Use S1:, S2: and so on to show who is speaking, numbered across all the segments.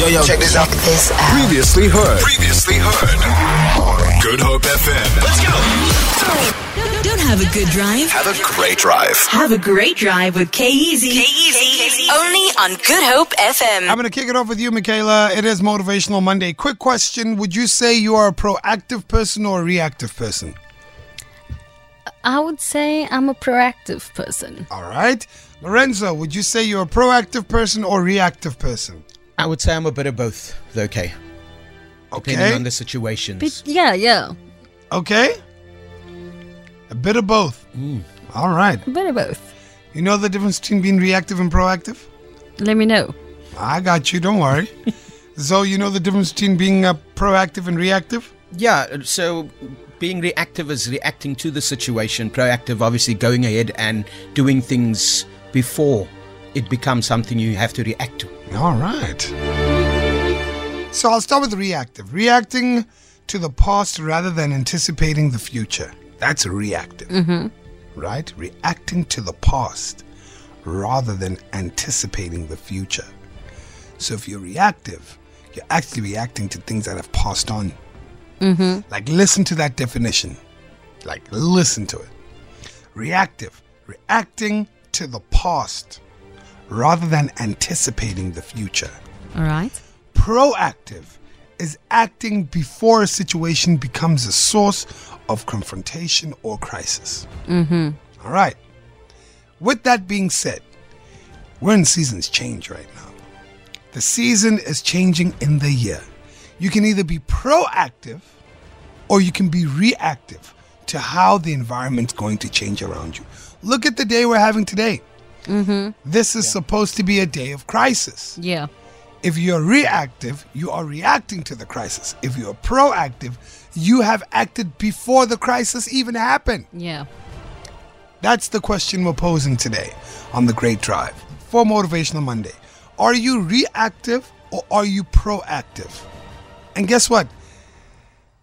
S1: Yo, yo, check this out.
S2: This out.
S3: Previously heard. Previously heard. Good Hope FM. Let's go.
S4: Don't have a good drive.
S3: Have a great drive.
S4: Have a great drive with K-Easy. K-Easy. Only on Good Hope FM.
S5: I'm going to kick it off with you, Michaela. It is Motivational Monday. Quick question Would you say you are a proactive person or a reactive person?
S6: I would say I'm a proactive person.
S5: All right. Lorenzo, would you say you're a proactive person or reactive person?
S1: I would say I'm a bit of both, though, okay? Depending
S5: Okay.
S1: on the situations.
S6: But yeah, yeah,
S5: Okay. A bit of both. All right.
S6: a bit of both.
S5: You know the difference between being reactive and proactive?
S6: Let me know.
S5: I got you. Don't worry. so, you know the difference between being uh, proactive and reactive?
S1: Yeah, so being reactive is reacting to the situation. Proactive, obviously, going ahead and doing things before it becomes something you have to react to.
S5: All right. So I'll start with reactive. Reacting to the past rather than anticipating the future. That's reactive. Mm-hmm. Right? Reacting to the past rather than anticipating the future. So if you're reactive, you're actually reacting to things that have passed on. Mm-hmm. Like listen to that definition. Like listen to it. Reactive, reacting to the past rather than anticipating the future.
S6: All right.
S5: Proactive is acting before a situation becomes a source of confrontation or crisis. Mm-hmm. All right. With that being said, we're in seasons change right now. The season is changing in the year. You can either be proactive or you can be reactive to how the environment's going to change around you. Look at the day we're having today. Mm-hmm. This is supposed to be a day of crisis.
S6: Yeah.
S5: If you're reactive, you are reacting to the crisis. If you're proactive, you have acted before the crisis even happened.
S6: Yeah.
S5: That's the question we're posing today on the Great Drive for Motivational Monday. Are you reactive or are you proactive? And guess what?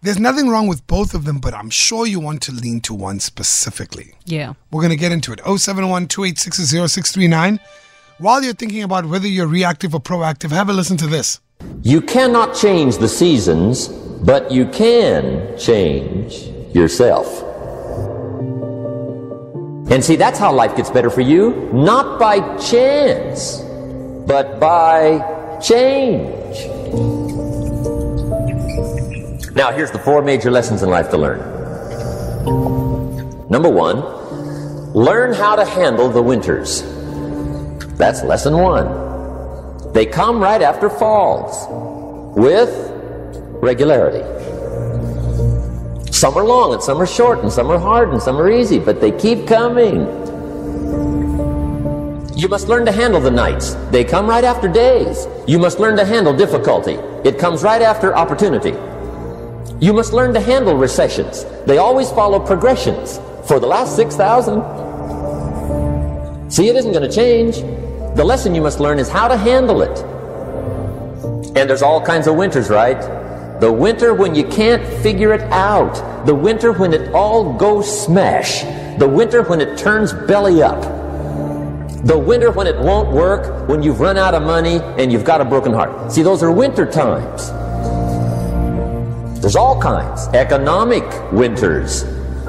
S5: There's nothing wrong with both of them, but I'm sure you want to lean to one specifically.
S6: Yeah.
S5: We're going to get into it. 071 286 While you're thinking about whether you're reactive or proactive, have a listen to this.
S7: You cannot change the seasons, but you can change yourself. And see, that's how life gets better for you. Not by chance, but by change. Now, here's the four major lessons in life to learn. Number one, learn how to handle the winters. That's lesson one. They come right after falls with regularity. Some are long and some are short and some are hard and some are easy, but they keep coming. You must learn to handle the nights. They come right after days. You must learn to handle difficulty. It comes right after opportunity. You must learn to handle recessions. They always follow progressions. For the last 6,000. See, it isn't going to change. The lesson you must learn is how to handle it. And there's all kinds of winters, right? The winter when you can't figure it out. The winter when it all goes smash. The winter when it turns belly up. The winter when it won't work, when you've run out of money and you've got a broken heart. See, those are winter times. There's all kinds. Economic winters,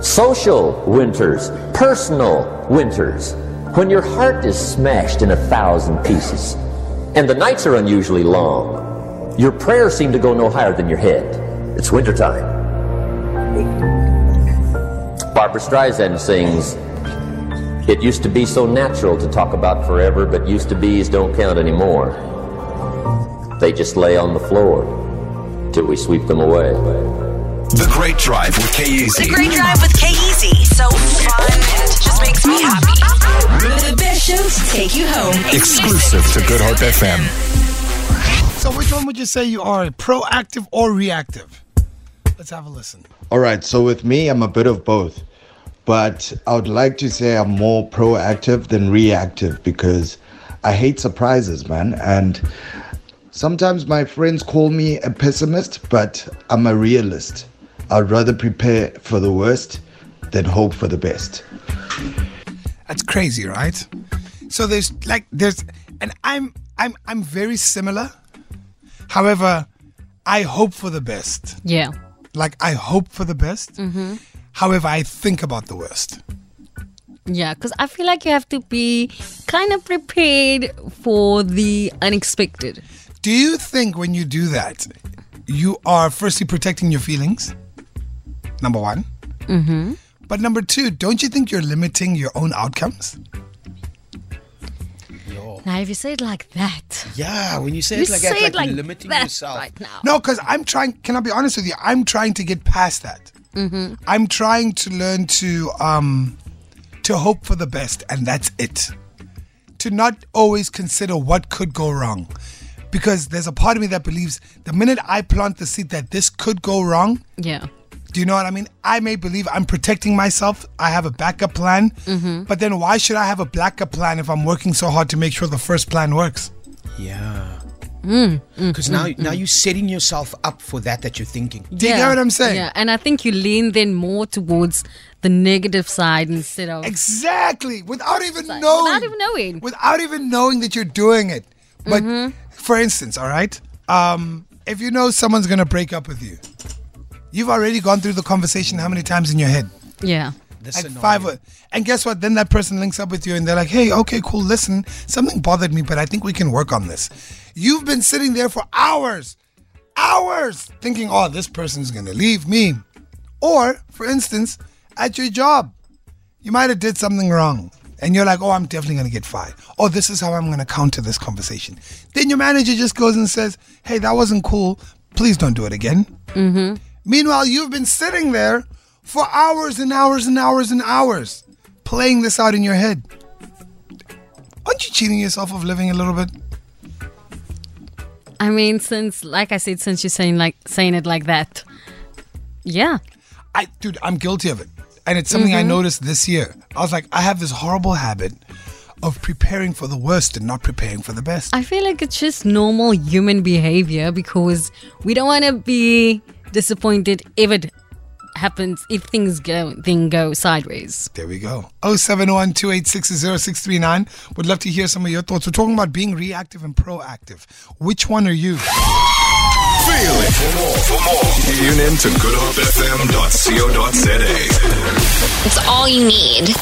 S7: social winters, personal winters. When your heart is smashed in a thousand pieces and the nights are unusually long, your prayers seem to go no higher than your head. It's wintertime. Barbra Streisand sings, It used to be so natural to talk about forever, but used to be's don't count anymore. They just lay on the floor till we sweep them away.
S3: The Great Drive with K-Easy.
S4: The Great Drive with K-Easy. So fun and it just makes me happy. The best show to take you home.
S3: Exclusive to Good Hope FM.
S5: So, which one would you say you are, proactive or reactive? Let's have a listen.
S8: All right, so with me, I'm a bit of both. But I would like to say I'm more proactive than reactive because I hate surprises, man. And sometimes my friends call me a pessimist, but I'm a realist. I'd rather prepare for the worst than hope for the best.
S5: That's crazy, right? So there's like there's and I'm I'm I'm very similar However, I hope for the best.
S6: Yeah.
S5: Like I hope for the best.
S6: Mm-hmm.
S5: However, I think about the worst.
S6: Yeah, because I feel like you have to be kind of prepared for the unexpected.
S5: Do you think when you do that, you are firstly protecting your feelings? Number one.
S6: Mm-hmm.
S5: But number two, don't you think you're limiting your own outcomes?
S6: Now, if you say it like that,
S1: Yeah, when you say
S6: you
S1: it like
S6: say
S1: that,
S6: it
S1: like,
S6: like
S1: you're limiting
S6: that
S1: yourself.
S6: right now.
S5: No, because I'm trying. Can I be honest with you? I'm trying to get past that.
S6: Mm-hmm.
S5: I'm trying to learn to um to hope for the best, and that's it. To not always consider what could go wrong, because there's a part of me that believes the minute I plant the seed that this could go wrong,
S6: Yeah.
S5: do you know what I mean? I may believe I'm protecting myself. I have a backup plan,
S6: Mm-hmm.
S5: but then why should I have a backup plan if I'm working so hard to make sure the first plan works?
S1: Yeah.
S6: Mm,
S1: Because now, now you're setting yourself up for that that you're thinking.
S5: Do you get what I'm saying?
S6: Yeah, and I think you lean then more towards the negative side instead of
S5: Exactly. Without even
S6: Side.
S5: knowing.
S6: Without even knowing.
S5: Without even knowing that you're doing it. But for instance, all right, um, if you know someone's gonna break up with you, you've already gone through the conversation how many times in your head?
S6: yeah.
S1: The
S5: Like five. or- And guess what? Then that person links up with you and they're like, hey, okay, cool. Listen, something bothered me, but I think we can work on this. You've been sitting there for hours, hours, thinking, oh, this person's going to leave me. Or, for instance, at your job, you might have did something wrong. And you're like, oh, I'm definitely going to get fired. Oh, this is how I'm going to counter this conversation. Then your manager just goes and says, hey, that wasn't cool. Please don't do it again.
S6: Mm-hmm.
S5: Meanwhile, you've been sitting there for hours and hours and hours and hours playing this out in your head. Aren't you cheating yourself of living a little bit?
S6: I mean, since like I said, since you're saying like saying it like that, yeah.
S5: I dude, I'm guilty of it. And it's something I mm-hmm. noticed this year. I was like, I have this horrible habit of preparing for the worst and not preparing for the best.
S6: I feel like it's just normal human behavior because we don't want to be disappointed if it happens if things go thing go sideways.
S5: There we go. 071 0639 Would love to hear some of your thoughts. We're talking about being reactive and proactive. Which one are you?
S3: Feel it. For more, for more, tune in to goodhopefm.co.za.
S4: It's all you need.